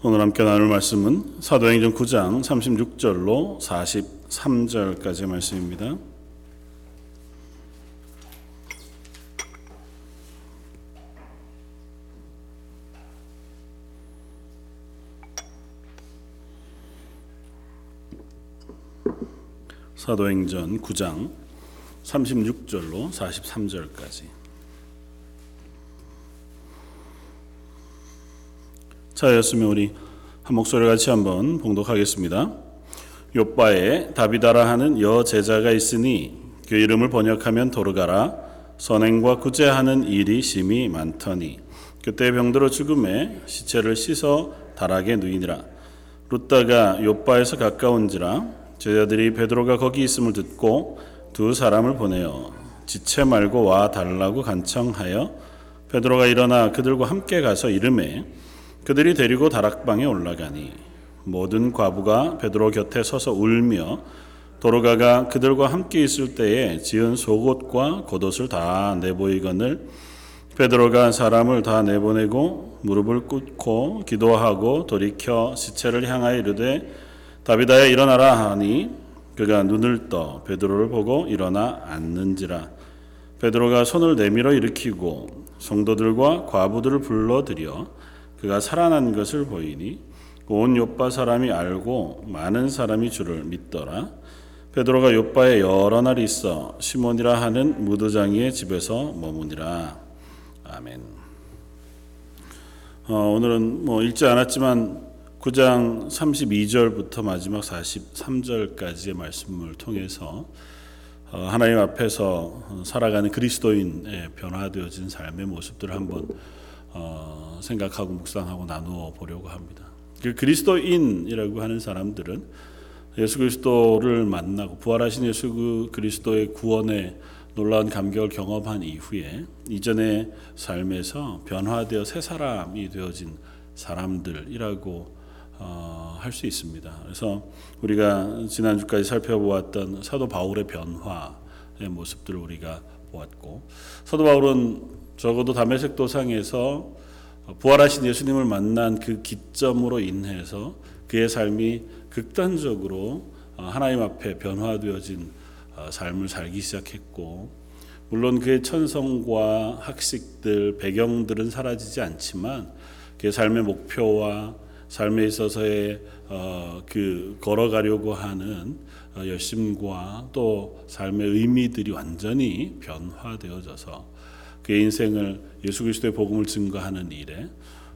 오늘 함께 나눌 말씀은 사도행전 9장 36절로 43절까지의 말씀입니다. 사도행전 9장 36절로 43절까지 자였으면 우리 한 목소리 같이 한번 봉독하겠습니다. 요바에 다비다라 하는 여 제자가 있으니 그 이름을 번역하면 도르가라 선행과 구제하는 일이 심히 많더니 그때 병들어 죽음에 시체를 씻어 다락에 누이니라 룻다가 요바에서 가까운지라 제자들이 베드로가 거기 있음을 듣고 두 사람을 보내어 지체 말고 와 달라고 간청하여 베드로가 일어나 그들과 함께 가서 이름에 그들이 데리고 다락방에 올라가니 모든 과부가 베드로 곁에 서서 울며 도로가가 그들과 함께 있을 때에 지은 속옷과 겉옷을 다 내보이거늘 베드로가 사람을 다 내보내고 무릎을 꿇고 기도하고 돌이켜 시체를 향하여 이르되 다비다야 일어나라 하니 그가 눈을 떠 베드로를 보고 일어나 앉는지라. 베드로가 손을 내밀어 일으키고 성도들과 과부들을 불러들여 그가 살아난 것을 보이니 온 요빠 사람이 알고 많은 사람이 주를 믿더라. 베드로가 요빠에 여러 날 있어 시몬이라 하는 무도장이의 집에서 머무니라. 아멘. 어, 오늘은 뭐 읽지 않았지만 9장 32절부터 마지막 43절까지의 말씀을 통해서 어, 하나님 앞에서 살아가는 그리스도인의 변화되어진 삶의 모습들을 한번 어, 생각하고 묵상하고 나누어 보려고 합니다. 그 그리스도인이라고 하는 사람들은 예수 그리스도를 만나고 부활하신 예수 그 그리스도의 구원의 놀라운 감격을 경험한 이후에 이전의 삶에서 변화되어 새 사람이 되어진 사람들이라고 어, 할 수 있습니다. 그래서 우리가 지난주까지 살펴보았던 사도 바울의 변화의 모습들을 우리가 보았고 사도 바울은 적어도 다메섹 도상에서 부활하신 예수님을 만난 그 기점으로 인해서 그의 삶이 극단적으로 하나님 앞에 변화되어진 삶을 살기 시작했고 물론 그의 천성과 학식들 배경들은 사라지지 않지만 그의 삶의 목표와 삶에 있어서의 어, 그 걸어가려고 하는 어, 열심과 또 삶의 의미들이 완전히 변화되어져서 그의 인생을 예수 그리스도의 복음을 증거하는 일에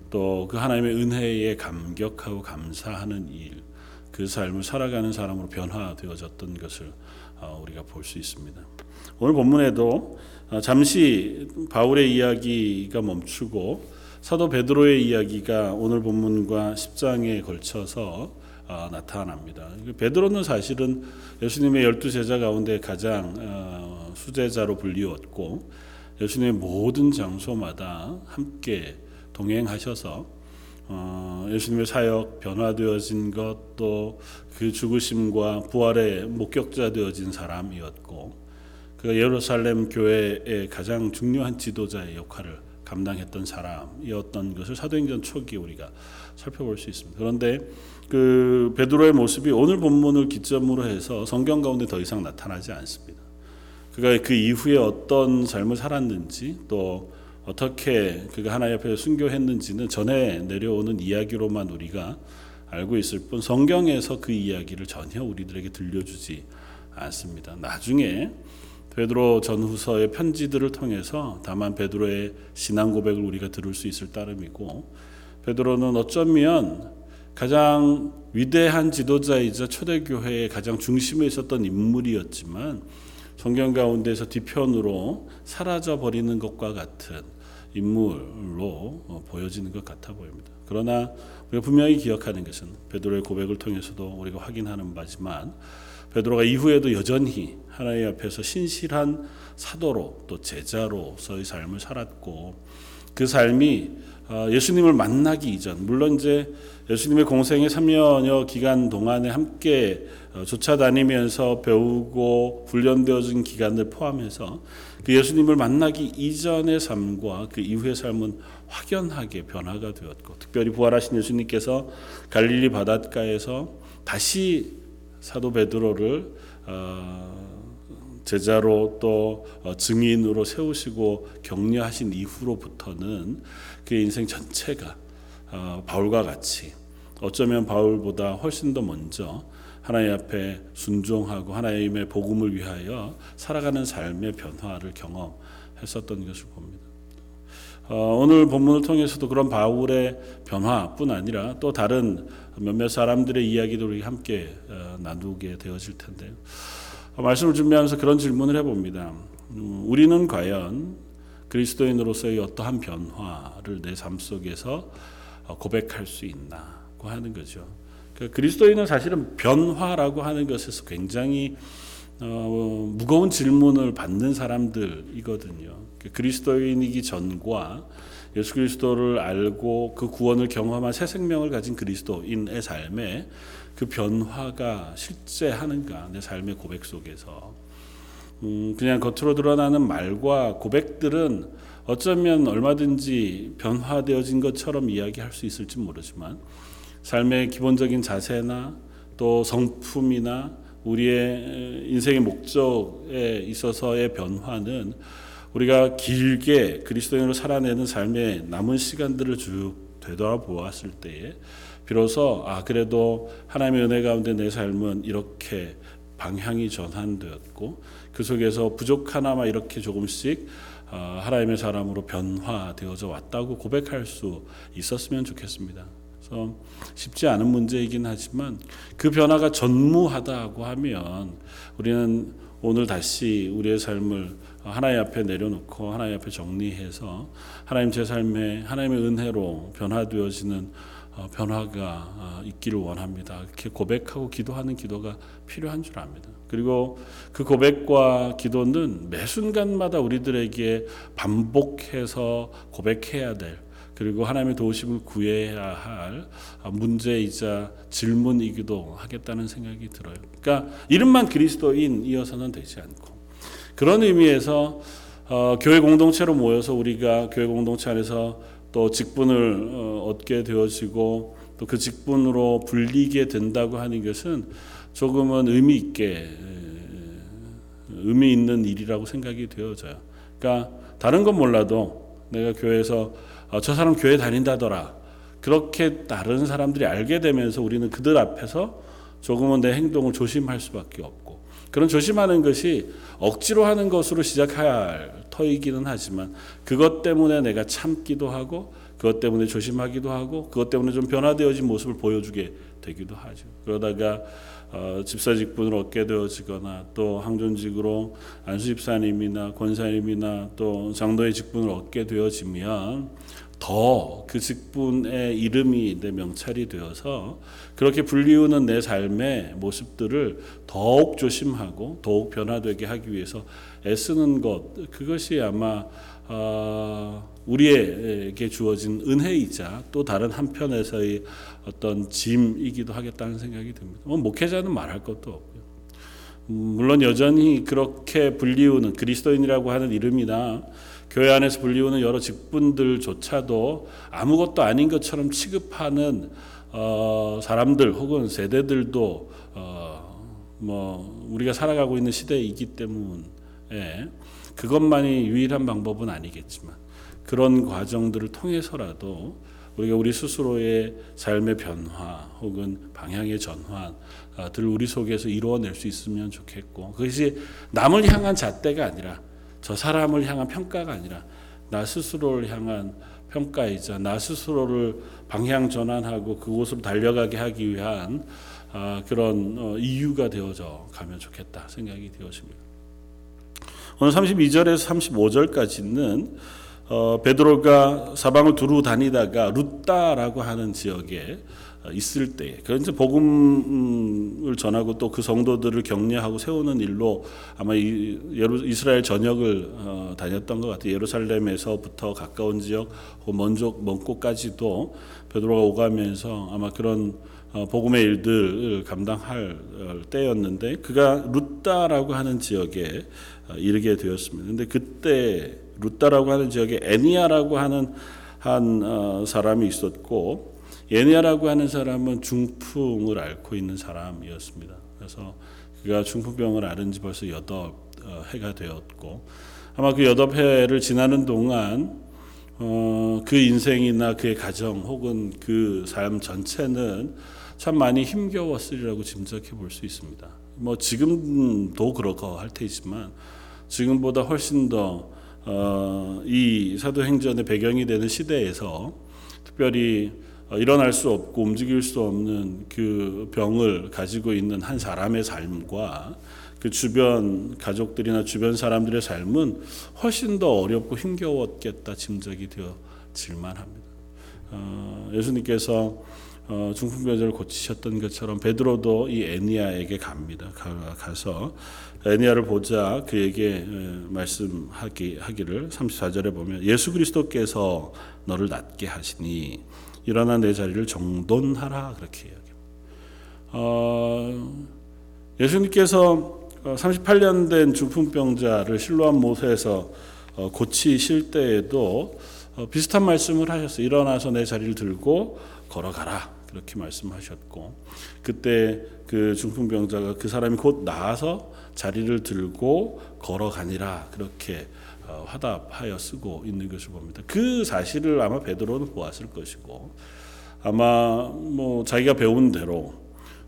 또 그 하나님의 은혜에 감격하고 감사하는 일, 그 삶을 살아가는 사람으로 변화되어졌던 것을 어, 우리가 볼 수 있습니다. 오늘 본문에도 어, 잠시 바울의 이야기가 멈추고 사도 베드로의 이야기가 오늘 본문과 10장에 걸쳐서 어, 나타납니다. 베드로는 사실은 예수님의 열두 제자 가운데 가장 수제자로 불리웠고 예수님의 모든 장소마다 함께 동행하셔서 어, 예수님의 사역 변화되어진 것 또 그 죽으심과 부활의 목격자 되어진 사람이었고 그 예루살렘 교회의 가장 중요한 지도자의 역할을 감당했던 사람이었던 것을 사도행전 초기에 우리가 살펴볼 수 있습니다. 그런데 그 베드로의 모습이 오늘 본문을 기점으로 해서 성경 가운데 더 이상 나타나지 않습니다. 그가 그 이후에 어떤 삶을 살았는지 또 어떻게 그가 하나님 앞에 순교했는지는 전에 내려오는 이야기로만 우리가 알고 있을 뿐 성경에서 그 이야기를 전혀 우리들에게 들려주지 않습니다. 나중에 베드로 전후서의 편지들을 통해서 다만 베드로의 신앙 고백을 우리가 들을 수 있을 따름이고 베드로는 어쩌면 가장 위대한 지도자이자 초대교회의 가장 중심에 있었던 인물이었지만 성경 가운데서 뒤편으로 사라져 버리는 것과 같은 인물로 보여지는 것 같아 보입니다. 그러나 우리가 분명히 기억하는 것은 베드로의 고백을 통해서도 우리가 확인하는 바지만 베드로가 이후에도 여전히 하나님 앞에서 신실한 사도로 또 제자로서의 삶을 살았고 그 삶이 어, 예수님을 만나기 이전 물론 이제 예수님의 공생의 3년여 기간 동안에 함께 어, 쫓아다니면서 배우고 훈련되어진 기간을 포함해서 그 예수님을 만나기 이전의 삶과 그 이후의 삶은 확연하게 변화가 되었고 특별히 부활하신 예수님께서 갈릴리 바닷가에서 다시 사도 베드로를 어, 제자로 또 어, 증인으로 세우시고 격려하신 이후로부터는 그의 인생 전체가 어, 바울과 같이 어쩌면 바울보다 훨씬 더 먼저 하나님 앞에 순종하고 하나님의 복음을 위하여 살아가는 삶의 변화를 경험했었던 것을 봅니다. 어, 오늘 본문을 통해서도 그런 바울의 변화뿐 아니라 또 다른 몇몇 사람들의 이야기도 우리 함께 어, 나누게 되어질 텐데요. 어, 말씀을 준비하면서 그런 질문을 해봅니다. 음, 우리는 과연 그리스도인으로서의 어떠한 변화를 내 삶 속에서 어, 고백할 수 있나고 하는 거죠. 그 그리스도인은 사실은 변화라고 하는 것에서 굉장히 어, 무거운 질문을 받는 사람들이거든요. 그 그리스도인이기 전과 예수 그리스도를 알고 그 구원을 경험한 새 생명을 가진 그리스도인의 삶에 그 변화가 실제 하는가 내 삶의 고백 속에서 음, 그냥 겉으로 드러나는 말과 고백들은 어쩌면 얼마든지 변화되어진 것처럼 이야기할 수 있을지 모르지만 삶의 기본적인 자세나 또 성품이나 우리의 인생의 목적에 있어서의 변화는 우리가 길게 그리스도인으로 살아내는 삶의 남은 시간들을 쭉 되돌아보았을 때에 비로소 아 그래도 하나님의 은혜 가운데 내 삶은 이렇게 방향이 전환되었고 그 속에서 부족 하나마 이렇게 조금씩 어, 하나님의 사람으로 변화되어져 왔다고 고백할 수 있었으면 좋겠습니다. 그래서 쉽지 않은 문제이긴 하지만 그 변화가 전무하다고 하면 우리는 오늘 다시 우리의 삶을 하나님 앞에 내려놓고 하나님 앞에 정리해서 하나님 제 삶에 하나님의 은혜로 변화되어지는 어, 변화가 어, 있기를 원합니다. 이렇게 고백하고 기도하는 기도가 필요한 줄 압니다. 그리고 그 고백과 기도는 매 순간마다 우리들에게 반복해서 고백해야 될 그리고 하나님의 도우심을 구해야 할 문제이자 질문이기도 하겠다는 생각이 들어요. 그러니까 이름만 그리스도인이어서는 되지 않고 그런 의미에서 어, 교회 공동체로 모여서 우리가 교회 공동체 안에서 또 직분을 어, 얻게 되어지고 또 그 직분으로 불리게 된다고 하는 것은 조금은 의미 있게 의미 있는 일이라고 생각이 되어져요. 그러니까 다른 건 몰라도 내가 교회에서 어, 저 사람 교회 다닌다더라. 그렇게 다른 사람들이 알게 되면서 우리는 그들 앞에서 조금은 내 행동을 조심할 수밖에 없고 그런 조심하는 것이 억지로 하는 것으로 시작해야 할 터이기는 하지만 그것 때문에 내가 참기도 하고 그것 때문에 조심하기도 하고 그것 때문에 좀 변화되어진 모습을 보여주게 되기도 하죠. 그러다가 어, 집사 직분을 얻게 되어지거나 또 항존직으로 안수 집사님이나 권사님이나 또 장로의 직분을 얻게 되어지면 더 그 직분의 이름이 내 명찰이 되어서 그렇게 불리우는 내 삶의 모습들을 더욱 조심하고 더욱 변화되게 하기 위해서 애쓰는 것 그것이 아마 어, 우리에게 주어진 은혜이자 또 다른 한편에서의 어떤 짐이기도 하겠다는 생각이 듭니다. 뭐 목회자는 말할 것도 없고요. 음, 물론 여전히 그렇게 불리우는 그리스도인이라고 하는 이름이나 교회 안에서 불리우는 여러 직분들조차도 아무것도 아닌 것처럼 취급하는 어, 사람들 혹은 세대들도 어, 뭐 우리가 살아가고 있는 시대이기 때문에 그것만이 유일한 방법은 아니겠지만 그런 과정들을 통해서라도 우리가 우리 스스로의 삶의 변화 혹은 방향의 전환들을 우리 속에서 이루어낼 수 있으면 좋겠고 그것이 남을 향한 잣대가 아니라 저 사람을 향한 평가가 아니라 나 스스로를 향한 평가이자 나 스스로를 방향 전환하고 그곳으로 달려가게 하기 위한 아, 그런 어, 이유가 되어져 가면 좋겠다 생각이 되어집니다. 오늘 32절에서 35절까지는 어, 베드로가 사방을 두루 다니다가 루따라고 하는 지역에 어, 있을 때, 그래서 복음을 전하고 또 그 성도들을 격려하고 세우는 일로 아마 이스라엘 전역을 어, 다녔던 것 같아요. 예루살렘에서부터 가까운 지역, 먼쪽 먼 곳까지도 베드로가 오가면서 아마 그런 어, 복음의 일들을 감당할 어, 때였는데 그가 루따라고 하는 지역에 어, 이르게 되었습니다. 근데 그때 루따라고 하는 지역에 애니아라고 하는 한 어, 사람이 있었고 예니아라고 하는 사람은 중풍을 앓고 있는 사람이었습니다. 그래서 그가 중풍병을 앓은 지 벌써 여덟 어, 해가 되었고 아마 그 여덟 해를 지나는 동안 어, 그 인생이나 그의 가정 혹은 그 삶 전체는 참 많이 힘겨웠으리라고 짐작해 볼 수 있습니다. 뭐 지금도 그렇고 할 테지만 지금보다 훨씬 더 어, 이 사도행전의 배경이 되는 시대에서 특별히 어, 일어날 수 없고 움직일 수 없는 그 병을 가지고 있는 한 사람의 삶과 그 주변 가족들이나 주변 사람들의 삶은 훨씬 더 어렵고 힘겨웠겠다 짐작이 되어질 만 합니다. 어, 예수님께서 어, 중풍병자를 고치셨던 것처럼 베드로도 이 애니아에게 갑니다. 가, 서 애니아를 보자 그에게 말씀하기 하기를 34절에 보면 예수 그리스도께서 너를 낫게 하시니 일어나 내 자리를 정돈하라 그렇게 이야기합니다. 어, 예수님께서 38년 된 중풍병자를 실로암 모세에서 어, 고치실 때에도 어, 비슷한 말씀을 하셨어요. 일어나서 내 자리를 들고 걸어가라. 그렇게 말씀하셨고 그때 그 중풍병자가 그 사람이 곧 나아서 자리를 들고 걸어가니라 그렇게 어, 화답하여 쓰고 있는 것을 봅니다. 그 사실을 아마 베드로는 보았을 것이고 아마 뭐 자기가 배운 대로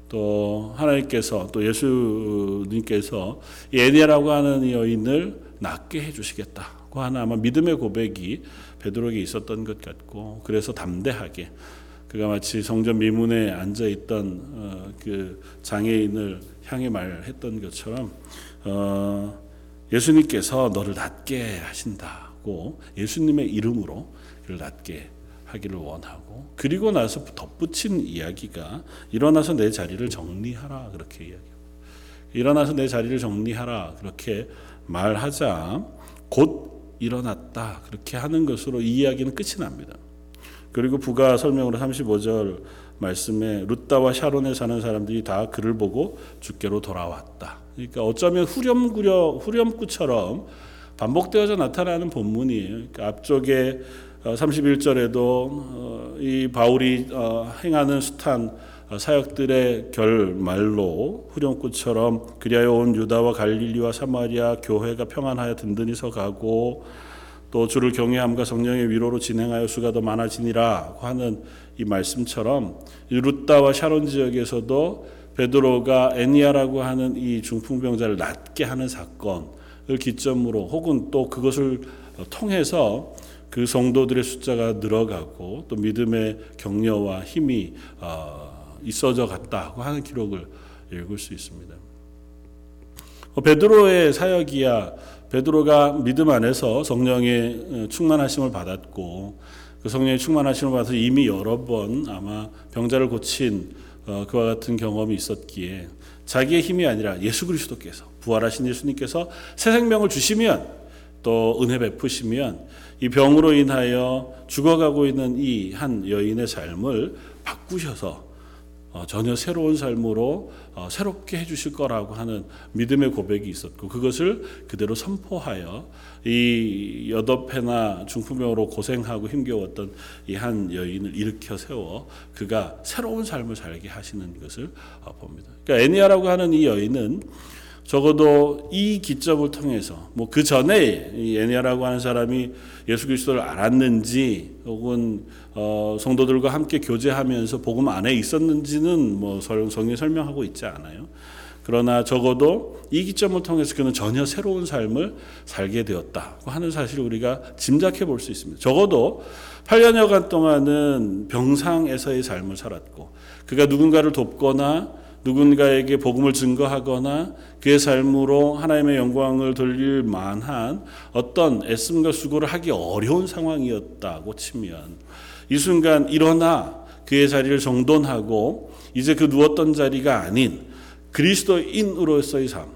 또 하나님께서 또 예수님께서 예니라고 하는 여인을 낫게 해주시겠다고 하는 아마 믿음의 고백이 베드로에게 있었던 것 같고 그래서 담대하게 그가 마치 성전 미문에 앉아 있던 어, 그 장애인을 향해 말했던 것처럼 어, 예수님께서 너를 낫게 하신다고 예수님의 이름으로 그를 낫게 하기를 원하고 그리고 나서 덧붙인 이야기가 일어나서 내 자리를 정리하라 그렇게 이야기합니다. 일어나서 내 자리를 정리하라 그렇게 말하자 곧 일어났다 그렇게 하는 것으로 이 이야기는 끝이 납니다. 그리고 부가 설명으로 35절 말씀에 루따와 샤론에 사는 사람들이 다 그를 보고 주께로 돌아왔다. 그러니까 어쩌면 후렴구려 후렴구처럼 반복되어져 나타나는 본문이에요. 그러니까 앞쪽에 31절에도 어, 이 바울이 어, 행하는 숱한 어, 사역들의 결말로 후렴구처럼 그리하여 온 유다와 갈릴리와 사마리아 교회가 평안하여 든든히 서가고 또 주를 경외함과 성령의 위로로 진행하여 수가 더 많아지니라 하는 이 말씀처럼 루따와 샤론 지역에서도 베드로가 애니아라고 하는 이 중풍병자를 낫게 하는 사건을 기점으로 혹은 또 그것을 통해서 그 성도들의 숫자가 늘어가고 또 믿음의 격려와 힘이 어, 있어져 갔다고 하는 기록을 읽을 수 있습니다. 어, 베드로의 사역이야 베드로가 믿음 안에서 성령의 어, 충만하심을 받았고 그 성령의 충만하심을 받아서 이미 여러 번 아마 병자를 고친 어, 그와 같은 경험이 있었기에 자기의 힘이 아니라 예수 그리스도께서 부활하신 예수님께서 새 생명을 주시면 또 은혜 베푸시면 이 병으로 인하여 죽어가고 있는 이 한 여인의 삶을 바꾸셔서 어, 전혀 새로운 삶으로 어, 새롭게 해주실 거라고 하는 믿음의 고백이 있었고 그것을 그대로 선포하여 이 여덟해나 중풍병으로 고생하고 힘겨웠던 이 한 여인을 일으켜 세워 그가 새로운 삶을 살게 하시는 것을 어, 봅니다. 그러니까 애니아라고 하는 이 여인은 적어도 이 기점을 통해서 뭐 그 전에 이 애니아라고 하는 사람이 예수 그리스도를 알았는지 혹은 어, 성도들과 함께 교제하면서 복음 안에 있었는지는 뭐 성경 설명하고 있지 않아요. 그러나 적어도 이 기점을 통해서 그는 전혀 새로운 삶을 살게 되었다고 하는 사실을 우리가 짐작해 볼 수 있습니다. 적어도 8년여간 동안은 병상에서의 삶을 살았고 그가 누군가를 돕거나 누군가에게 복음을 증거하거나 그의 삶으로 하나님의 영광을 돌릴 만한 어떤 애씀과 수고를 하기 어려운 상황이었다고 치면 이 순간 일어나 그의 자리를 정돈하고 이제 그 누웠던 자리가 아닌 그리스도인으로서의 삶,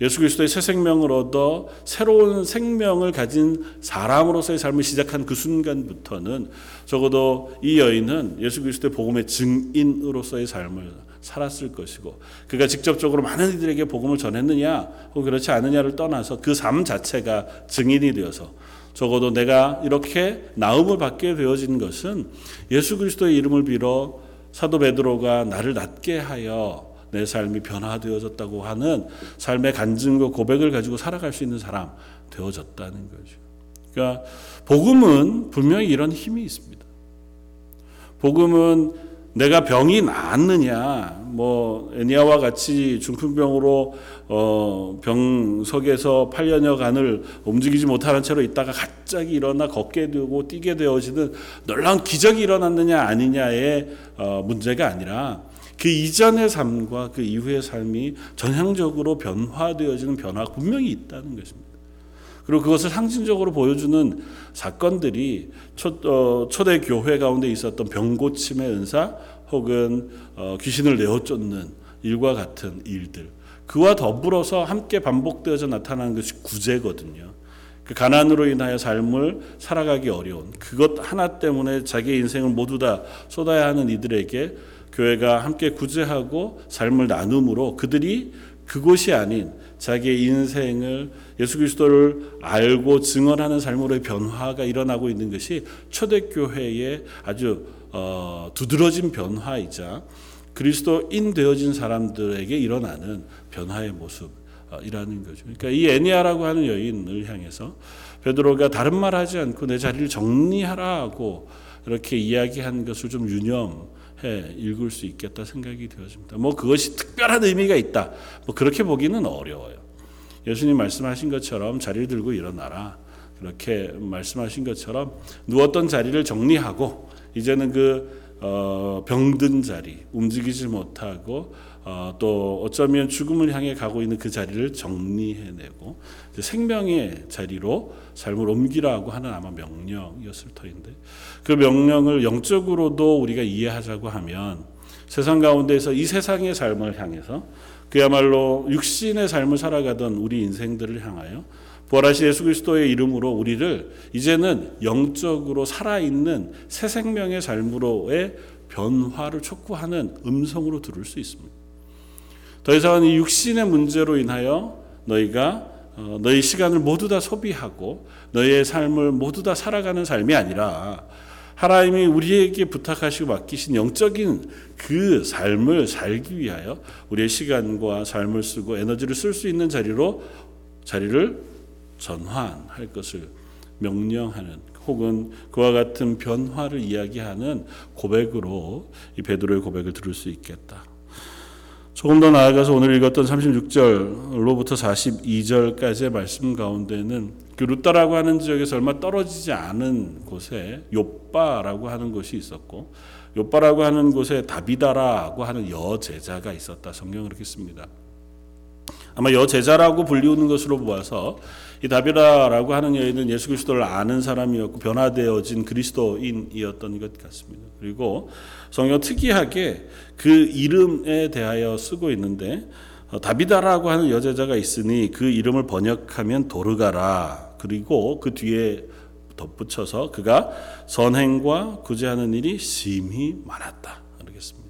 예수 그리스도의 새 생명을 얻어 새로운 생명을 가진 사람으로서의 삶을 시작한 그 순간부터는 적어도 이 여인은 예수 그리스도의 복음의 증인으로서의 삶을 살았을 것이고 그가 직접적으로 많은 이들에게 복음을 전했느냐 혹은 그렇지 않느냐를 떠나서 그 삶 자체가 증인이 되어서 적어도 내가 이렇게 나음을 받게 되어진 것은 예수 그리스도의 이름을 빌어 사도 베드로가 나를 낫게 하여 내 삶이 변화되어졌다고 하는 삶의 간증과 고백을 가지고 살아갈 수 있는 사람 되어졌다는 거죠. 그러니까 복음은 분명히 이런 힘이 있습니다. 복음은 내가 병이 나았느냐, 뭐 애니아와 같이 중풍병으로 어, 병석에서 8년여간을 움직이지 못하는 채로 있다가 갑자기 일어나 걷게 되고 뛰게 되어지는 놀라운 기적이 일어났느냐 아니냐의 어, 문제가 아니라 그 이전의 삶과 그 이후의 삶이 전향적으로 변화되어지는 변화가 분명히 있다는 것입니다. 그리고 그것을 상징적으로 보여주는 사건들이 초, 어, 초대 교회 가운데 있었던 병고침의 은사 혹은 어, 귀신을 내어 쫓는 일과 같은 일들 그와 더불어서 함께 반복되어져 나타나는 것이 구제거든요. 그 가난으로 인하여 삶을 살아가기 어려운 그것 하나 때문에 자기 인생을 모두 다 쏟아야 하는 이들에게 교회가 함께 구제하고 삶을 나눔으로 그들이 그곳이 아닌 자기의 인생을 예수 그리스도를 알고 증언하는 삶으로의 변화가 일어나고 있는 것이 초대교회의 아주 어, 두드러진 변화이자 그리스도인 되어진 사람들에게 일어나는 변화의 모습이라는 거죠. 그러니까 이 애니아라고 하는 여인을 향해서 베드로가 다른 말 하지 않고 내 자리를 정리하라고 이렇게 이야기한 것을 좀 유념 해 읽을 수 있겠다 생각이 되어집니다. 뭐 그것이 특별한 의미가 있다. 뭐 그렇게 보기는 어려워요. 예수님 말씀하신 것처럼 자리를 들고 일어나라. 그렇게 말씀하신 것처럼 누웠던 자리를 정리하고 이제는 그 어, 병든 자리, 움직이지 못하고 어, 또 어쩌면 죽음을 향해 가고 있는 그 자리를 정리해내고 생명의 자리로 삶을 옮기라고 하는 아마 명령이었을 터인데 그 명령을 영적으로도 우리가 이해하자고 하면 세상 가운데서 이 세상의 삶을 향해서 그야말로 육신의 삶을 살아가던 우리 인생들을 향하여 부활하신 예수 그리스도의 이름으로 우리를 이제는 영적으로 살아있는 새 생명의 삶으로의 변화를 촉구하는 음성으로 들을 수 있습니다. 더 이상은 이 육신의 문제로 인하여 너희가 어, 너희 시간을 모두 다 소비하고 너희의 삶을 모두 다 살아가는 삶이 아니라 하나님이 우리에게 부탁하시고 맡기신 영적인 그 삶을 살기 위하여 우리의 시간과 삶을 쓰고 에너지를 쓸 수 있는 자리로 자리를 전환할 것을 명령하는 혹은 그와 같은 변화를 이야기하는 고백으로 이 베드로의 고백을 들을 수 있겠다. 조금 더 나아가서 오늘 읽었던 36절로부터 42절까지의 말씀 가운데는 그 루따라고 하는 지역에서 얼마 떨어지지 않은 곳에 요빠라고 하는 곳이 있었고 요빠라고 하는 곳에 다비다라고 하는 여제자가 있었다. 성경 그렇게 씁니다. 아마 여제자라고 불리우는 것으로 보아서 이 다비다라고 하는 여인은 예수 그리스도를 아는 사람이었고 변화되어진 그리스도인이었던 것 같습니다. 그리고 성경 특이하게 그 이름에 대하여 쓰고 있는데 어, 다비다라고 하는 여자자가 있으니 그 이름을 번역하면 도르가라. 그리고 그 뒤에 덧붙여서 그가 선행과 구제하는 일이 심히 많았다. 그러겠습니다.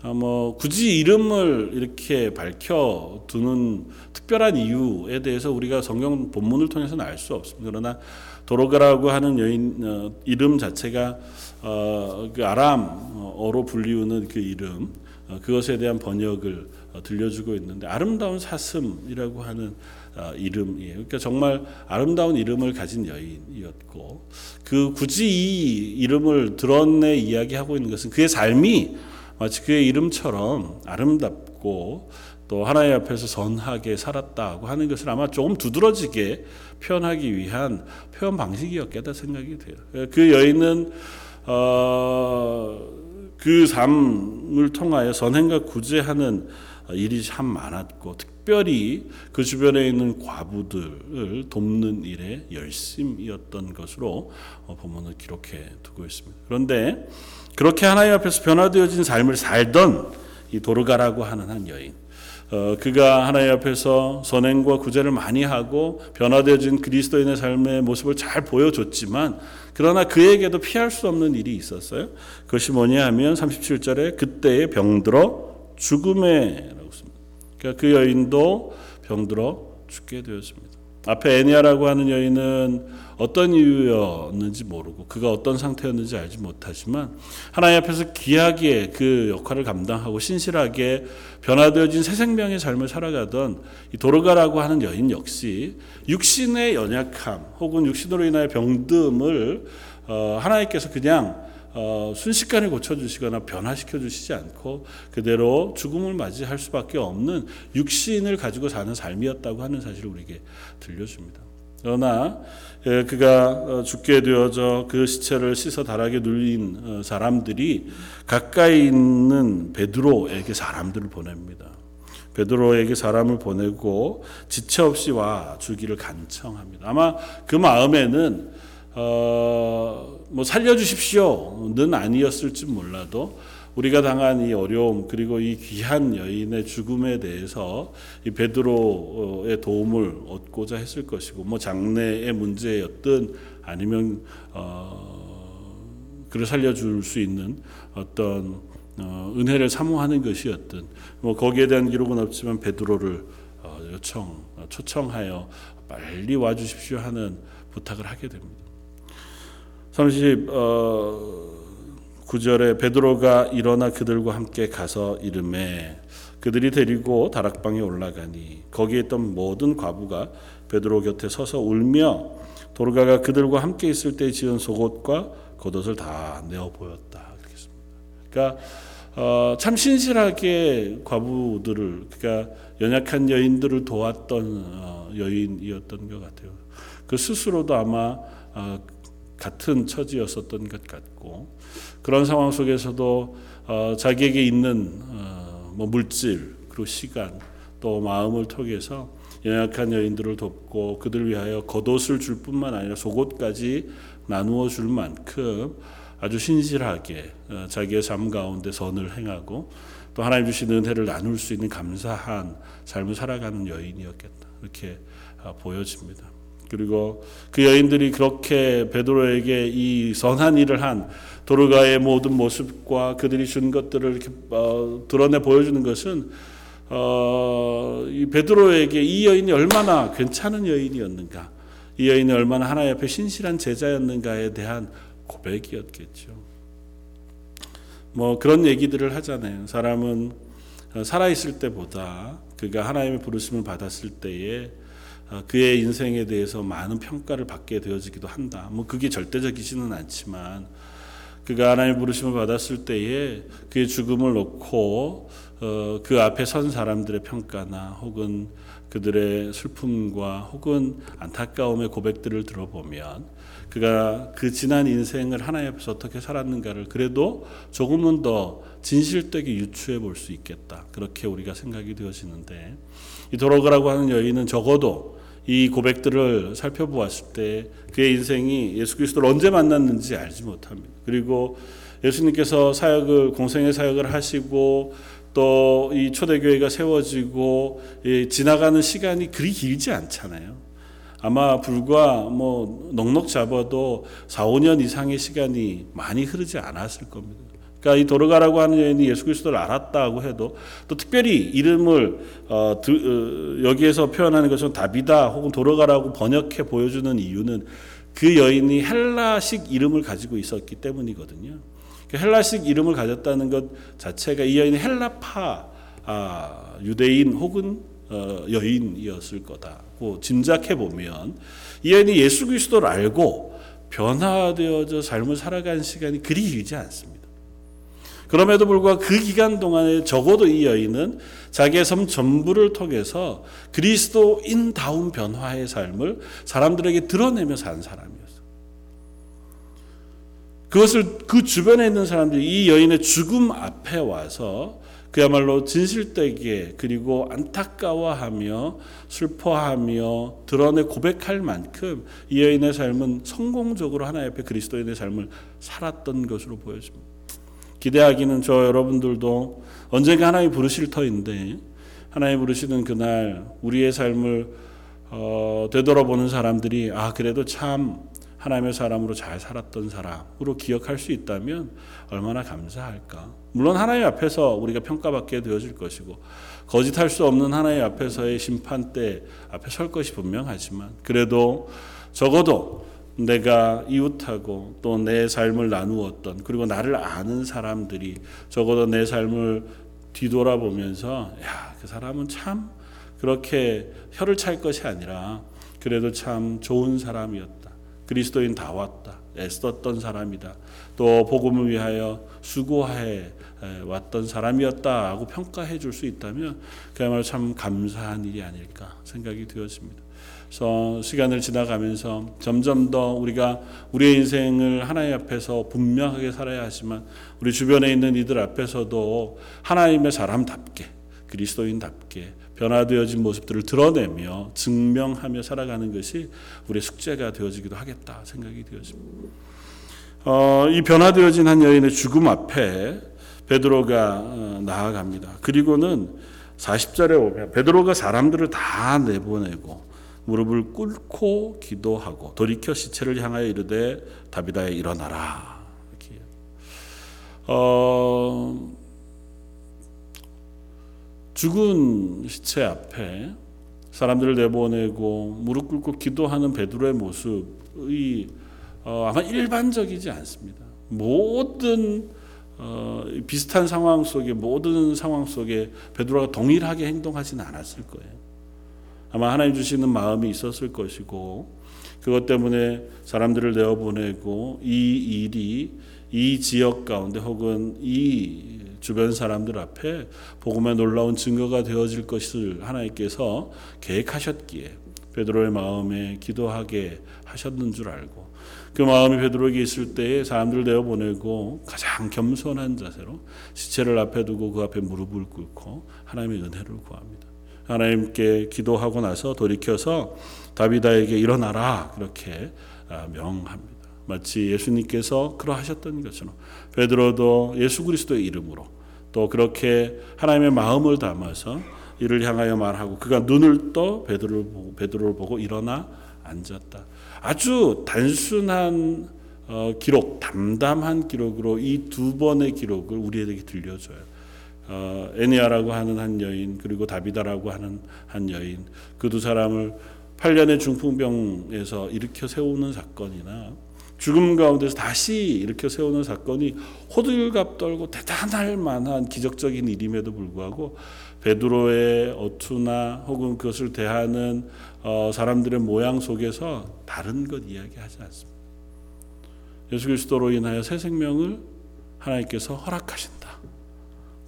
아, 뭐 굳이 이름을 이렇게 밝혀 두는 특별한 이유에 대해서 우리가 성경 본문을 통해서는 알 수 없습니다. 그러나 도로가라고 하는 여인 어, 이름 자체가 어, 그 아람어로 불리우는 그 이름 어, 그것에 대한 번역을 어, 들려주고 있는데 아름다운 사슴이라고 하는 어, 이름이에요. 그러니까 정말 아름다운 이름을 가진 여인이었고 그 굳이 이 이름을 드러내 이야기하고 있는 것은 그의 삶이 마치 그의 이름처럼 아름답고 또 하나님 앞에서 선하게 살았다고 하는 것을 아마 조금 두드러지게 표현하기 위한 표현 방식이었겠다 생각이 돼요. 그 여인은 어, 그 삶을 통하여 선행과 구제하는 일이 참 많았고 특별히 그 주변에 있는 과부들을 돕는 일에 열심이었던 것으로 어, 본문을 기록해 두고 있습니다. 그런데 그렇게 하나님 앞에서 변화되어진 삶을 살던 이 도르가라고 하는 한 여인 어, 그가 하나님 앞에서 선행과 구제를 많이 하고 변화되어진 그리스도인의 삶의 모습을 잘 보여줬지만 그러나 그에게도 피할 수 없는 일이 있었어요. 그것이 뭐냐 하면 37절에 그때에 병들어 죽음에 라고 씁니다. 그러니까 그 여인도 병들어 죽게 되었습니다. 앞에 애니아라고 하는 여인은 어떤 이유였는지 모르고 그가 어떤 상태였는지 알지 못하지만 하나님 앞에서 귀하게 그 역할을 감당하고 신실하게 변화되어진 새 생명의 삶을 살아가던 이 도르가라고 하는 여인 역시 육신의 연약함 혹은 육신으로 인하여 병듦을 어, 하나님께서 그냥 어, 순식간에 고쳐주시거나 변화시켜 주시지 않고 그대로 죽음을 맞이할 수밖에 없는 육신을 가지고 사는 삶이었다고 하는 사실을 우리에게 들려줍니다. 그러나 예, 그가 어, 죽게 되어져 그 시체를 씻어 다락에 눌린 어, 사람들이 가까이 있는 베드로에게 사람들을 보냅니다. 베드로에게 사람을 보내고 지체 없이 와 주기를 간청합니다. 아마 그 마음에는 어, 뭐 살려주십시오는 아니었을지 몰라도 우리가 당한 이 어려움 그리고 이 귀한 여인의 죽음에 대해서 이 베드로의 도움을 얻고자 했을 것이고 뭐 장래의 문제였든 아니면 어, 그를 살려줄 수 있는 어떤 어, 은혜를 사모하는 것이었든 뭐 거기에 대한 기록은 없지만 베드로를 어, 요청 초청하여 빨리 와주십시오 하는 부탁을 하게 됩니다. 30 어, 9절에 베드로가 일어나 그들과 함께 가서 이름에 그들이 데리고 다락방에 올라가니 거기에 있던 모든 과부가 베드로 곁에 서서 울며 도르가가 그들과 함께 있을 때 지은 속옷과 겉옷을 다 내어 보였다. 그러니까 어, 참 신실하게 과부들을 그러니까 연약한 여인들을 도왔던 어, 여인이었던 것 같아요. 그 스스로도 아마 어, 같은 처지였었던 것 같고 그런 상황 속에서도 어, 자기에게 있는 어, 뭐 물질 그리고 시간 또 마음을 통해서 연약한 여인들을 돕고 그들 위하여 겉옷을 줄 뿐만 아니라 속옷까지 나누어 줄 만큼 아주 신실하게 어, 자기의 삶 가운데 선을 행하고 또 하나님 주신 은혜를 나눌 수 있는 감사한 삶을 살아가는 여인이었겠다 이렇게 어, 보여집니다. 그리고 그 여인들이 그렇게 베드로에게 이 선한 일을 한 도르가의 모든 모습과 그들이 준 것들을 이렇게 어, 드러내 보여주는 것은 어, 이 베드로에게 이 여인이 얼마나 괜찮은 여인이었는가, 이 여인이 얼마나 하나님 앞에 신실한 제자였는가에 대한 고백이었겠죠. 뭐 그런 얘기들을 하잖아요. 사람은 살아 있을 때보다 그가 하나님의 부르심을 받았을 때에 어, 그의 인생에 대해서 많은 평가를 받게 되어지기도 한다. 뭐 그게 절대적이지는 않지만 그가 하나님의 부르심을 받았을 때에 그의 죽음을 놓고 어, 그 앞에 선 사람들의 평가나 혹은 그들의 슬픔과 혹은 안타까움의 고백들을 들어보면 그가 그 지난 인생을 하나님 앞에서 어떻게 살았는가를 그래도 조금은 더 진실되게 유추해 볼 수 있겠다. 그렇게 우리가 생각이 되어지는데 이 도로가라고 하는 여인은 적어도 이 고백들을 살펴보았을 때 그의 인생이 예수 그리스도를 언제 만났는지 알지 못합니다. 그리고 예수님께서 사역을 공생의 사역을 하시고 또 이 초대교회가 세워지고 지나가는 시간이 그리 길지 않잖아요. 아마 불과 뭐 넉넉 잡아도 4, 5년 이상의 시간이 많이 흐르지 않았을 겁니다. 그러니까 이 도르가라고 하는 여인이 예수 그리스도를 알았다고 해도 또 특별히 이름을 어, 드, 어, 여기에서 표현하는 것은 다비다 혹은 도르가라고 번역해 보여주는 이유는 그 여인이 헬라식 이름을 가지고 있었기 때문이거든요. 그 헬라식 이름을 가졌다는 것 자체가 이 여인이 헬라파 아, 유대인 혹은 어, 여인이었을 거다고 짐작해 보면 이 여인이 예수 그리스도를 알고 변화되어져 삶을 살아간 시간이 그리 길지 않습니다. 그럼에도 불구하고 그 기간 동안에 적어도 이 여인은 자기의 삶 전부를 통해서 그리스도인다운 변화의 삶을 사람들에게 드러내며 산 사람이었어요. 그것을 그 주변에 있는 사람들이 이 여인의 죽음 앞에 와서 그야말로 진실되게 그리고 안타까워하며 슬퍼하며 드러내 고백할 만큼 이 여인의 삶은 성공적으로 하나님 앞에 그리스도인의 삶을 살았던 것으로 보여집니다. 기대하기는 저 여러분들도 언젠가 하나님 부르실 터인데 하나님 부르시는 그날 우리의 삶을 어, 되돌아보는 사람들이 아 그래도 참 하나님의 사람으로 잘 살았던 사람으로 기억할 수 있다면 얼마나 감사할까. 물론 하나님 앞에서 우리가 평가받게 되어질 것이고 거짓할 수 없는 하나님 앞에서의 심판대 앞에 설 것이 분명하지만 그래도 적어도 내가 이웃하고 또 내 삶을 나누었던 그리고 나를 아는 사람들이 적어도 내 삶을 뒤돌아보면서 야, 그 사람은 참 그렇게 혀를 찰 것이 아니라 그래도 참 좋은 사람이었다. 그리스도인 다웠다. 애썼던 사람이다. 또 복음을 위하여 수고해 왔던 사람이었다 하고 평가해 줄 수 있다면 그야말로 참 감사한 일이 아닐까 생각이 되었습니다. 그래서 시간을 지나가면서 점점 더 우리가 우리의 인생을 하나님 앞에서 분명하게 살아야 하지만 우리 주변에 있는 이들 앞에서도 하나님의 사람답게 그리스도인답게 변화되어진 모습들을 드러내며 증명하며 살아가는 것이 우리의 숙제가 되어지기도 하겠다 생각이 되었습니다. 어, 이 변화되어진 한 여인의 죽음 앞에 베드로가 어, 나아갑니다. 그리고는 40절에 오면 베드로가 사람들을 다 내보내고 무릎을 꿇고 기도하고 돌이켜 시체를 향하여 이르되 다비다에 일어나라. 이렇게. 어, 죽은 시체 앞에 사람들을 내보내고 무릎 꿇고 기도하는 베드로의 모습이 어, 아마 일반적이지 않습니다. 모든 어, 비슷한 상황 속에 모든 상황 속에 베드로가 동일하게 행동하지는 않았을 거예요. 아마 하나님 주시는 마음이 있었을 것이고 그것 때문에 사람들을 내어 보내고 이 일이 이 지역 가운데 혹은 이 주변 사람들 앞에 복음의 놀라운 증거가 되어질 것을 하나님께서 계획하셨기에 베드로의 마음에 기도하게 하셨는 줄 알고 그 마음이 베드로에게 있을 때에 사람들을 내어 보내고 가장 겸손한 자세로 시체를 앞에 두고 그 앞에 무릎을 꿇고 하나님의 은혜를 구합니다. 하나님께 기도하고 나서 돌이켜서 다비다에게 일어나라 그렇게 명합니다. 마치 예수님께서 그러하셨던 것처럼 베드로도 예수 그리스도의 이름으로 또 그렇게 하나님의 마음을 담아서 이를 향하여 말하고 그가 눈을 떠 베드로를 보고 베드로를 보고 일어나 앉았다. 아주 단순한 어, 기록, 담담한 기록으로 이 두 번의 기록을 우리에게 들려줘요. 어, 애니아라고 하는 한 여인 그리고 다비다라고 하는 한 여인 그 두 사람을 8년의 중풍병에서 일으켜 세우는 사건이나 죽음 가운데서 다시 일으켜 세우는 사건이 호들갑 떨고 대단할 만한 기적적인 일임에도 불구하고 베드로의 어투나 혹은 그것을 대하는 어, 사람들의 모양 속에서 다른 것 이야기하지 않습니다. 예수 그리스도로 인하여 새 생명을 하나님께서 허락하신다.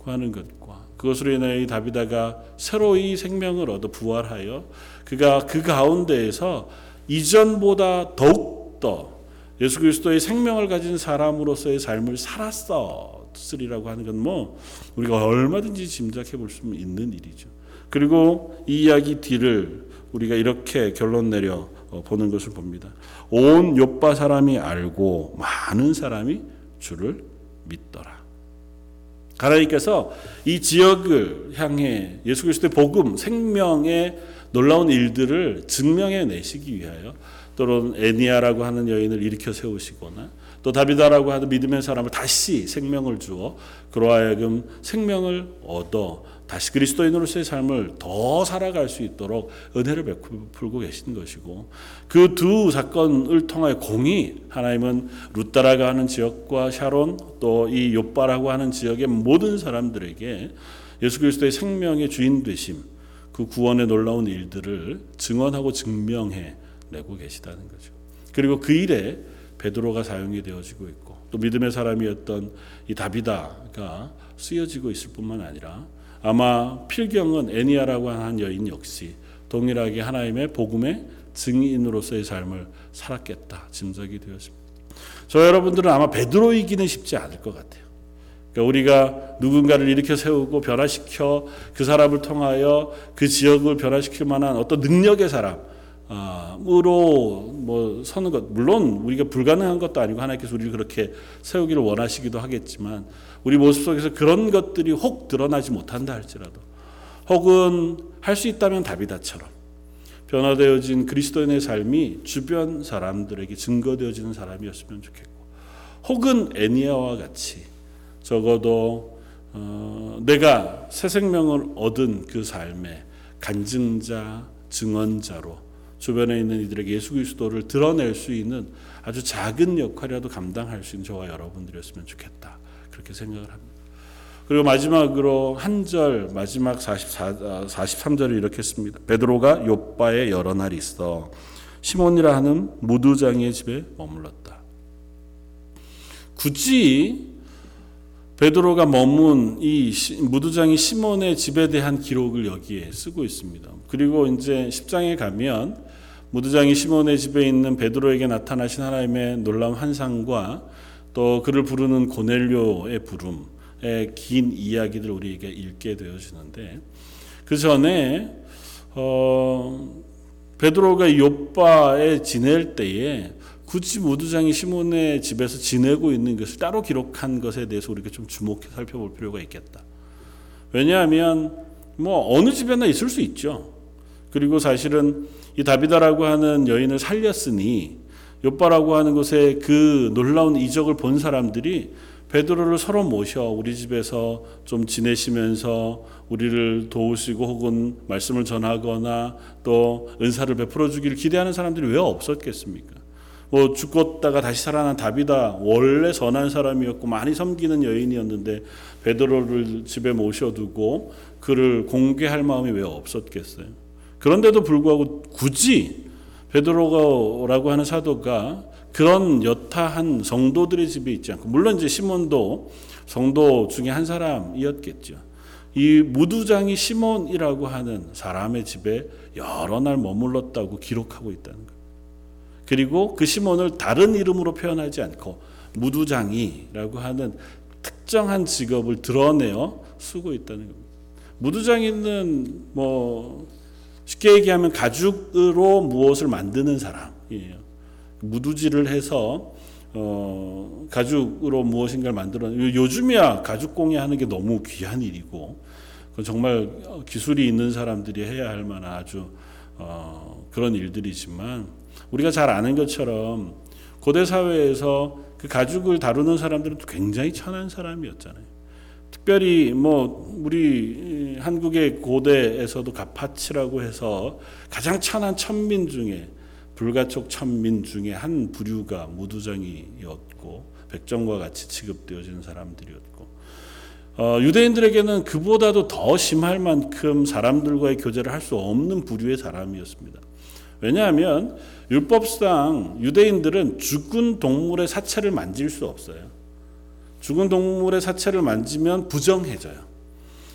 하는 것과 그것으로 인하여 이 다비다가 새로이 생명을 얻어 부활하여 그가 그 가운데에서 이전보다 더욱 더 예수 그리스도의 생명을 가진 사람으로서의 삶을 살았었으리라고 하는 건 뭐 우리가 얼마든지 짐작해 볼 수 있는 일이죠. 그리고 이 이야기 뒤를 우리가 이렇게 결론 내려 보는 것을 봅니다. 온 요빠 사람이 알고 많은 사람이 주를 믿더라. 하나님께서 이 지역을 향해 예수 그리스도의 복음, 생명의 놀라운 일들을 증명해 내시기 위하여 또는 애니아라고 하는 여인을 일으켜 세우시거나 또 다비다라고 하는 믿음의 사람을 다시 생명을 주어 그로 하여금 생명을 얻어 다시 그리스도인으로서의 삶을 더 살아갈 수 있도록 은혜를 베풀고 계신 것이고 그 두 사건을 통하여 공이 하나님은 루따라가 하는 지역과 샤론 또 이 요바라고 하는 지역의 모든 사람들에게 예수 그리스도의 생명의 주인 되심 그 구원의 놀라운 일들을 증언하고 증명해 내고 계시다는 거죠. 그리고 그 일에 베드로가 사용이 되어지고 있고 또 믿음의 사람이었던 이 다비다가 쓰여지고 있을 뿐만 아니라 아마 필경은 애니아라고 하는 여인 역시 동일하게 하나님의 복음의 증인으로서의 삶을 살았겠다 짐작이 되었습니다. 저 여러분들은 아마 베드로이기는 쉽지 않을 것 같아요. 그러니까 우리가 누군가를 일으켜 세우고 변화시켜 그 사람을 통하여 그 지역을 변화시킬 만한 어떤 능력의 사람으로 뭐 서는 것 물론 우리가 불가능한 것도 아니고 하나님께서 우리를 그렇게 세우기를 원하시기도 하겠지만 우리 모습 속에서 그런 것들이 혹 드러나지 못한다 할지라도 혹은 할 수 있다면 다비다처럼 변화되어진 그리스도인의 삶이 주변 사람들에게 증거되어지는 사람이었으면 좋겠고 혹은 애니아와 같이 적어도 어, 내가 새 생명을 얻은 그 삶의 간증자, 증언자로 주변에 있는 이들에게 예수 그리스도를 드러낼 수 있는 아주 작은 역할이라도 감당할 수 있는 저와 여러분들이었으면 좋겠다. 그렇게 생각을 합니다. 그리고 마지막으로 한 절 마지막 44 43절을 이렇게 씁니다. 베드로가 요바에 여러 날 있어 시몬이라 하는 무두장의 집에 머물렀다. 굳이 베드로가 머문 이 무두장이 시몬의 집에 대한 기록을 여기에 쓰고 있습니다. 그리고 이제 10장에 가면 무두장이 시몬의 집에 있는 베드로에게 나타나신 하나님의 놀라운 환상과 또 그를 부르는 고넬료의 부름의 긴 이야기들 우리에게 읽게 되어지는데 그 전에 어, 베드로가 요바에 지낼 때에 굳이 무두장이 시몬의 집에서 지내고 있는 것을 따로 기록한 것에 대해서 우리가 좀 주목해 살펴볼 필요가 있겠다. 왜냐하면 뭐 어느 집에나 있을 수 있죠. 그리고 사실은 이 다비다라고 하는 여인을 살렸으니 요바라고 하는 곳에 그 놀라운 이적을 본 사람들이 베드로를 서로 모셔 우리 집에서 좀 지내시면서 우리를 도우시고 혹은 말씀을 전하거나 또 은사를 베풀어 주기를 기대하는 사람들이 왜 없었겠습니까? 뭐 죽었다가 다시 살아난 다비다 원래 선한 사람이었고 많이 섬기는 여인이었는데 베드로를 집에 모셔두고 그를 공개할 마음이 왜 없었겠어요? 그런데도 불구하고 굳이 베드로라고 하는 사도가 그런 여타한 성도들의 집에 있지 않고 물론 이제 시몬도 성도 중에 한 사람이었겠죠. 이 무두장이 시몬이라고 하는 사람의 집에 여러 날 머물렀다고 기록하고 있다는 거예요. 그리고 그 시몬을 다른 이름으로 표현하지 않고 무두장이라고 하는 특정한 직업을 드러내어 쓰고 있다는 겁니다. 무두장이는 뭐 쉽게 얘기하면 가죽으로 무엇을 만드는 사람이에요. 무두질을 해서 어, 가죽으로 무엇인가를 만들어 요즘이야 가죽 공예 하는 게 너무 귀한 일이고 정말 기술이 있는 사람들이 해야 할 만한 아주 어, 그런 일들이지만 우리가 잘 아는 것처럼 고대 사회에서 그 가죽을 다루는 사람들은 굉장히 천한 사람이었잖아요. 특별히 뭐 우리 한국의 고대에서도 가파치라고 해서 가장 천한 천민 중에 불가촉 천민 중에 한 부류가 무두장이었고 백정과 같이 취급되어지는 사람들이었고 어, 유대인들에게는 그보다도 더 심할 만큼 사람들과의 교제를 할 수 없는 부류의 사람이었습니다. 왜냐하면 율법상 유대인들은 죽은 동물의 사체를 만질 수 없어요. 죽은 동물의 사체를 만지면 부정해져요.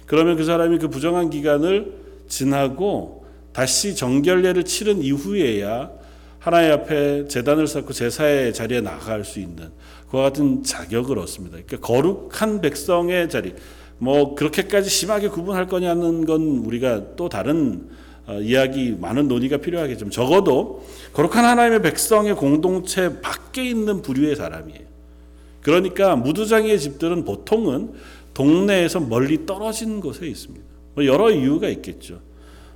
그러면 그 사람이 그 부정한 기간을 지나고 다시 정결례를 치른 이후에야 하나님 앞에 재단을 쌓고 제사의 자리에 나갈 수 있는 그와 같은 자격을 얻습니다. 그러니까 거룩한 백성의 자리, 뭐 그렇게까지 심하게 구분할 거냐는 건 우리가 또 다른 어, 이야기 많은 논의가 필요하겠지만 적어도 거룩한 하나님의 백성의 공동체 밖에 있는 부류의 사람이에요. 그러니까 무두장의 집들은 보통은 동네에서 멀리 떨어진 곳에 있습니다. 뭐 여러 이유가 있겠죠.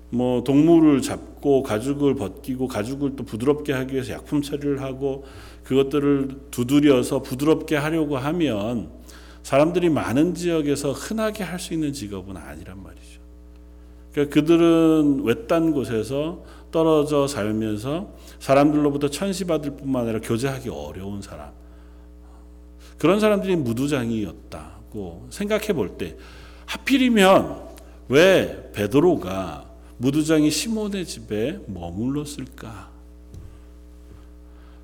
뭐 동물을 잡고 가죽을 벗기고 가죽을 또 부드럽게 하기 위해서 약품 처리를 하고 그것들을 두드려서 부드럽게 하려고 하면 사람들이 많은 지역에서 흔하게 할 수 있는 직업은 아니란 말이죠. 그러니까 그들은 외딴 곳에서 떨어져 살면서 사람들로부터 천시받을 뿐만 아니라 교제하기 어려운 사람. 그런 사람들이 무두장이었다고 생각해 볼 때 하필이면 왜 베드로가 무두장이 시몬의 집에 머물렀을까?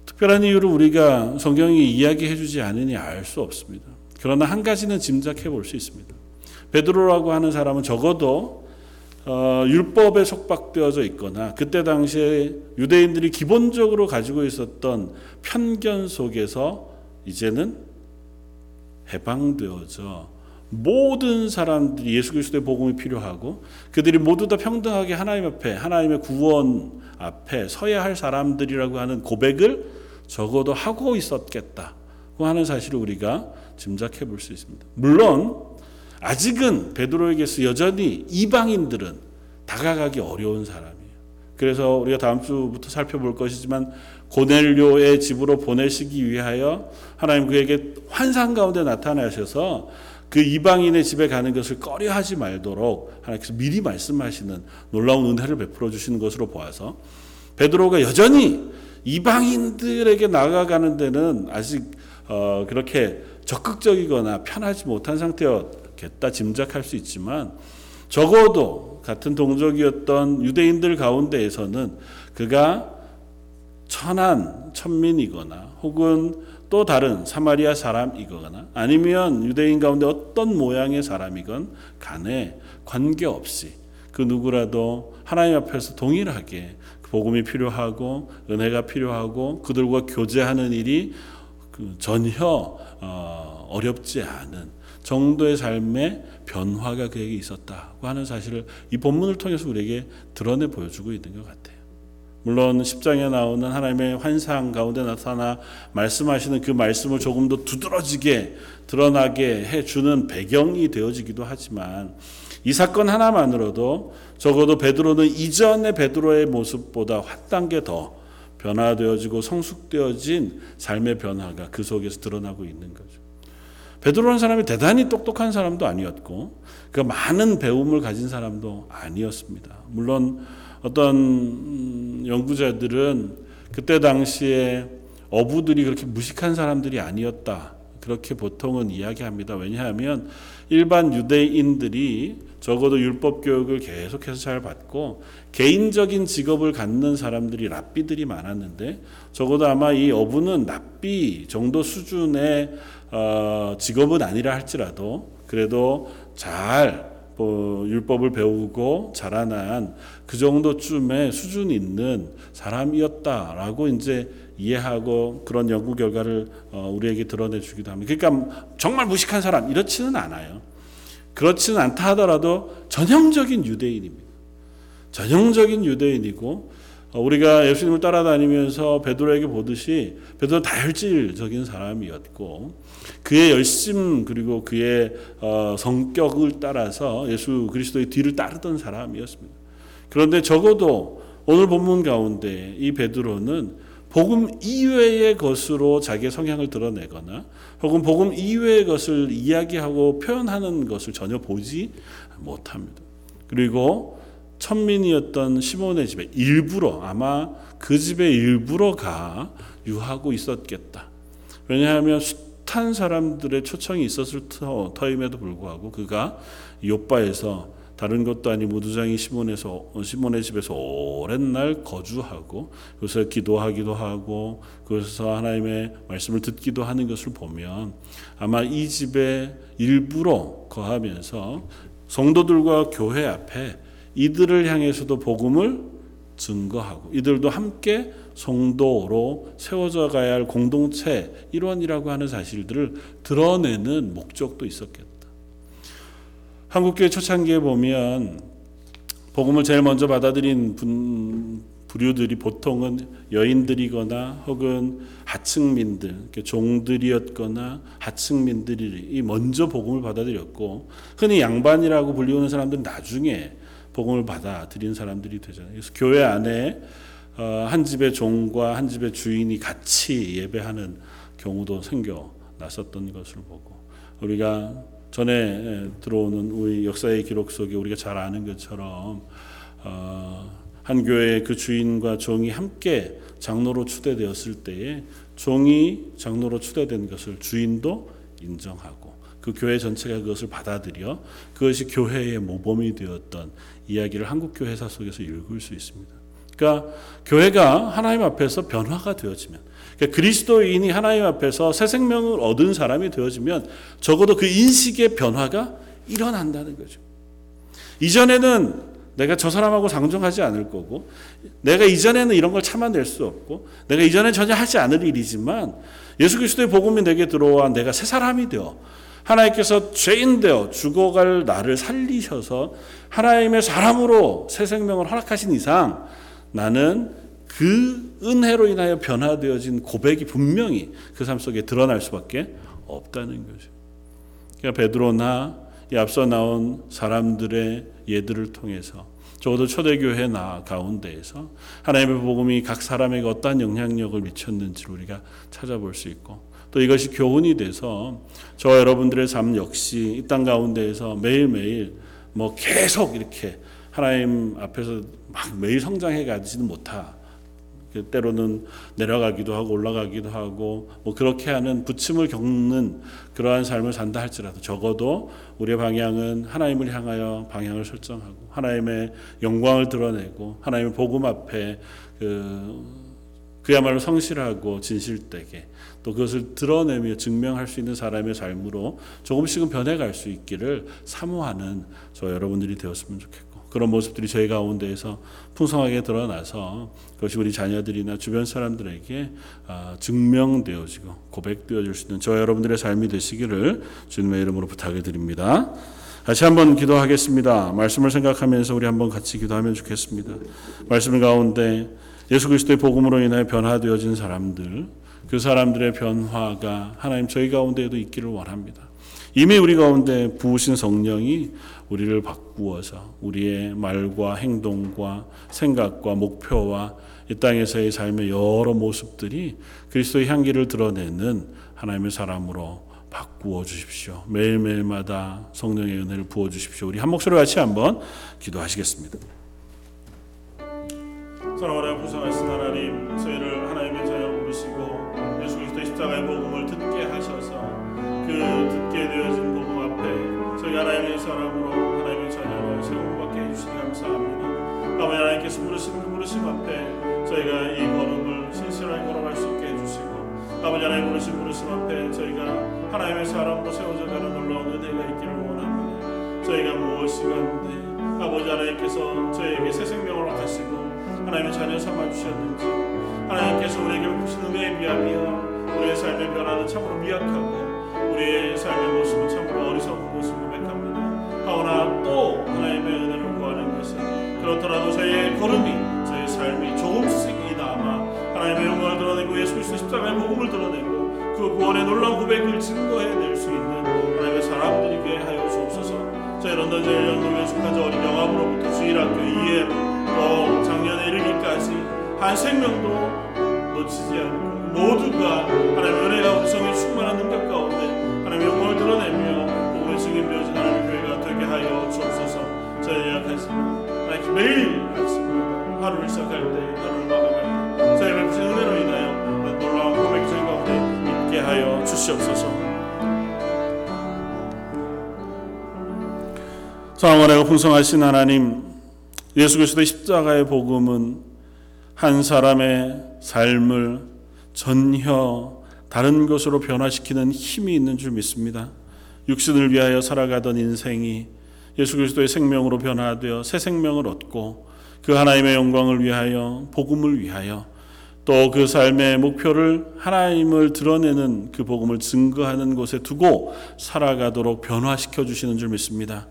특별한 이유를 우리가 성경이 이야기해 주지 않으니 알 수 없습니다. 그러나 한 가지는 짐작해 볼 수 있습니다. 베드로라고 하는 사람은 적어도 어, 율법에 속박되어져 있거나 그때 당시에 유대인들이 기본적으로 가지고 있었던 편견 속에서 이제는 해방되어져 모든 사람들이 예수 그리스도의 복음이 필요하고 그들이 모두 다 평등하게 하나님 앞에 하나님의 구원 앞에 서야 할 사람들이라고 하는 고백을 적어도 하고 있었겠다고 하는 사실을 우리가 짐작해 볼 수 있습니다. 물론 아직은 베드로에게서 여전히 이방인들은 다가가기 어려운 사람이에요. 그래서 우리가 다음 주부터 살펴볼 것이지만 고넬료의 집으로 보내시기 위하여 하나님 그에게 환상 가운데 나타나셔서 그 이방인의 집에 가는 것을 꺼려하지 말도록 하나님께서 미리 말씀하시는 놀라운 은혜를 베풀어 주시는 것으로 보아서 베드로가 여전히 이방인들에게 나아가는 데는 아직 어, 그렇게 적극적이거나 편하지 못한 상태였겠다 짐작할 수 있지만 적어도 같은 동족이었던 유대인들 가운데에서는 그가 천한 천민이거나 혹은 또 다른 사마리아 사람이거나 아니면 유대인 가운데 어떤 모양의 사람이건 간에 관계없이 그 누구라도 하나님 앞에서 동일하게 복음이 필요하고 은혜가 필요하고 그들과 교제하는 일이 그 전혀 어, 어렵지 않은 정도의 삶의 변화가 그에게 있었다고 하는 사실을 이 본문을 통해서 우리에게 드러내 보여주고 있는 것 같아요. 물론 10장에 나오는 하나님의 환상 가운데 나타나 말씀하시는 그 말씀을 조금 더 두드러지게 드러나게 해주는 배경이 되어지기도 하지만 이 사건 하나만으로도 적어도 베드로는 이전의 베드로의 모습보다 한 단계 더 변화되어지고 성숙되어진 삶의 변화가 그 속에서 드러나고 있는 거죠. 베드로라는 사람이 대단히 똑똑한 사람도 아니었고 그 많은 배움을 가진 사람도 아니었습니다. 물론 어떤 연구자들은 그때 당시에 어부들이 그렇게 무식한 사람들이 아니었다. 그렇게 보통은 이야기합니다. 왜냐하면 일반 유대인들이 적어도 율법 교육을 계속해서 잘 받고 개인적인 직업을 갖는 사람들이 랍비들이 많았는데 적어도 아마 이 어부는 랍비 정도 수준의 어, 직업은 아니라 할지라도 그래도 잘 뭐, 율법을 배우고 자라난 그 정도쯤의 수준 있는 사람이었다라고 이제 이해하고 그런 연구 결과를 어, 우리에게 드러내 주기도 합니다. 그러니까 정말 무식한 사람 이렇지는 않아요. 그렇지는 않다 하더라도 전형적인 유대인입니다. 전형적인 유대인이고 어, 우리가 예수님을 따라다니면서 베드로에게 보듯이 베드로 다혈질적인 사람이었고 그의 열심 그리고 그의 어, 성격을 따라서 예수 그리스도의 뒤를 따르던 사람이었습니다. 그런데 적어도 오늘 본문 가운데 이 베드로는 복음 이외의 것으로 자기의 성향을 드러내거나 혹은 복음 이외의 것을 이야기하고 표현하는 것을 전혀 보지 못합니다. 그리고 천민이었던 시몬의 집에 일부러 아마 그 집에 일부러 가 유하고 있었겠다. 왜냐하면 숱한 사람들의 초청이 있었을 터임에도 불구하고 그가 요바에서 다른 것도 아닌 무두장이 시몬에서 시몬의 집에서 오랜 날 거주하고 그래서 기도하기도 하고 그래서 하나님의 말씀을 듣기도 하는 것을 보면 아마 이 집에 일부러 거하면서 성도들과 교회 앞에 이들을 향해서도 복음을 증거하고 이들도 함께 성도로 세워져 가야 할 공동체 일원이라고 하는 사실들을 드러내는 목적도 있었겠다. 한국교회 초창기에 보면 복음을 제일 먼저 받아들인 분, 부류들이 보통은 여인들이거나 혹은 하층민들, 종들이었거나 하층민들이 먼저 복음을 받아들였고 흔히 양반이라고 불리우는 사람들은 나중에 복음을 받아들인 사람들이 되잖아요. 그래서 교회 안에 어, 한 집의 종과 한 집의 주인이 같이 예배하는 경우도 생겨 났었던 것을 보고 우리가 전에 들어오는 우리 역사의 기록 속에 우리가 잘 아는 것처럼 어, 한 교회의 그 주인과 종이 함께 장로로 추대되었을 때에 종이 장로로 추대된 것을 주인도 인정하고 그 교회 전체가 그것을 받아들여 그것이 교회의 모범이 되었던 이야기를 한국 교회사 속에서 읽을 수 있습니다. 그러니까 교회가 하나님 앞에서 변화가 되어지면 그러니까 그리스도인이 하나님 앞에서 새 생명을 얻은 사람이 되어지면 적어도 그 인식의 변화가 일어난다는 거죠. 이전에는 내가 저 사람하고 상종하지 않을 거고 내가 이전에는 이런 걸 참아낼 수 없고 내가 이전에 전혀 하지 않을 일이지만 예수 그리스도의 복음이 내게 들어와 내가 새 사람이 되어 하나님께서 죄인 되어 죽어갈 나를 살리셔서 하나님의 사람으로 새 생명을 허락하신 이상 나는 그 은혜로 인하여 변화되어진 고백이 분명히 그 삶 속에 드러날 수밖에 없다는 거죠. 그러니까 베드로나 이 앞서 나온 사람들의 예들을 통해서 적어도 초대교회 나 가운데에서 하나님의 복음이 각 사람에게 어떠한 영향력을 미쳤는지 우리가 찾아볼 수 있고 또 이것이 교훈이 돼서 저와 여러분들의 삶 역시 이 땅 가운데에서 매일매일 뭐 계속 이렇게 하나님 앞에서 막 매일 성장해 가지는 못하. 때로는 내려가기도 하고 올라가기도 하고 뭐 그렇게 하는 부침을 겪는 그러한 삶을 산다 할지라도 적어도 우리의 방향은 하나님을 향하여 방향을 설정하고 하나님의 영광을 드러내고 하나님의 복음 앞에 그 그야말로 성실하고 진실되게 또 그것을 드러내며 증명할 수 있는 사람의 삶으로 조금씩은 변해갈 수 있기를 사모하는 저 여러분들이 되었으면 좋겠고 그런 모습들이 저희 가운데에서 풍성하게 드러나서 그것이 우리 자녀들이나 주변 사람들에게 아, 증명되어지고 고백되어질 수 있는 저 여러분들의 삶이 되시기를 주님의 이름으로 부탁을 드립니다. 다시 한번 기도하겠습니다. 말씀을 생각하면서 우리 한번 같이 기도하면 좋겠습니다. 말씀 가운데 예수 그리스도의 복음으로 인하여 변화되어진 사람들, 그 사람들의 변화가 하나님 저희 가운데에도 있기를 원합니다. 이미 우리 가운데 부으신 성령이 우리를 바꾸어서 우리의 말과 행동과 생각과 목표와 이 땅에서의 삶의 여러 모습들이 그리스도의 향기를 드러내는 하나님의 사람으로 바꾸어 주십시오. 매일매일마다 성령의 은혜를 부어 주십시오. 우리 한 목소리 같이 한번 기도하시겠습니다. 사랑하는 부성하신 하나님, 부르심 앞에 저희가 이 걸음을 신실하게 걸어갈 수 있게 해주시고 아버지 하나님 부르신 부르심 앞에 저희가 하나님의 사람으로 세워져 가는 놀라운 은혜가 있기를 원합니다. 저희가 무엇이간데 아버지 하나님께서 저희에게 새 생명을 하시고 하나님의 자녀 삼아 주셨는지 하나님께서 우리에게 베푸신 은혜에 비하며 우리의 삶의 변화는 참으로 미약하고 우리의 삶의 모습은 참으로 어리석은 모습을 고백합니다. 고백을 증거해낼 수 있는 하나님의 사람들이 게 하여 주옵소서. 저희 런던 제일 영국에 속한 저 어린 영화부로부터 주일학교 EM 또 작년에 이르기까지 한 생명도 사랑하고 풍성하신 하나님 예수 그리스도의 십자가의 복음은 한 사람의 삶을 전혀 다른 것으로 변화시키는 힘이 있는 줄 믿습니다. 육신을 위하여 살아가던 인생이 예수 그리스도의 생명으로 변화되어 새 생명을 얻고 그 하나님의 영광을 위하여 복음을 위하여 또 그 삶의 목표를 하나님을 드러내는 그 복음을 증거하는 곳에 두고 살아가도록 변화시켜 주시는 줄 믿습니다.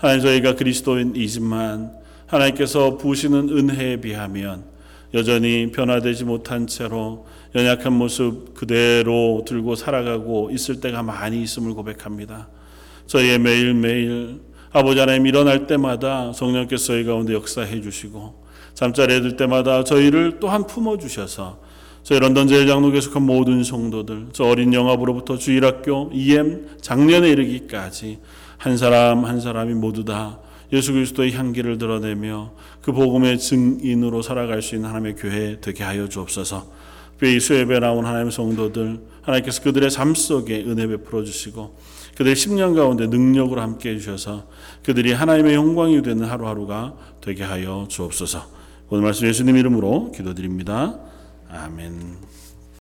하나님 저희가 그리스도인이지만 하나님께서 부으시는 은혜에 비하면 여전히 변화되지 못한 채로 연약한 모습 그대로 들고 살아가고 있을 때가 많이 있음을 고백합니다. 저희의 매일매일 아버지 하나님 일어날 때마다 성령께서 저희 가운데 역사해 주시고 잠자리에 들 때마다 저희를 또한 품어 주셔서 저희 런던 제일장로교에 속한 모든 성도들 저 어린 영합으로부터 주일학교 EM 작년에 이르기까지 한 사람 한 사람이 모두 다 예수 그리스도의 향기를 드러내며 그 복음의 증인으로 살아갈 수 있는 하나님의 교회 되게 하여 주옵소서. 이 수협에 나온 하나님의 성도들 하나님께서 그들의 삶 속에 은혜 베풀어 주시고 그들의 10년 가운데 능력으로 함께 해 주셔서 그들이 하나님의 영광이 되는 하루하루가 되게 하여 주옵소서. 오늘 말씀 예수님 이름으로 기도드립니다. 아멘.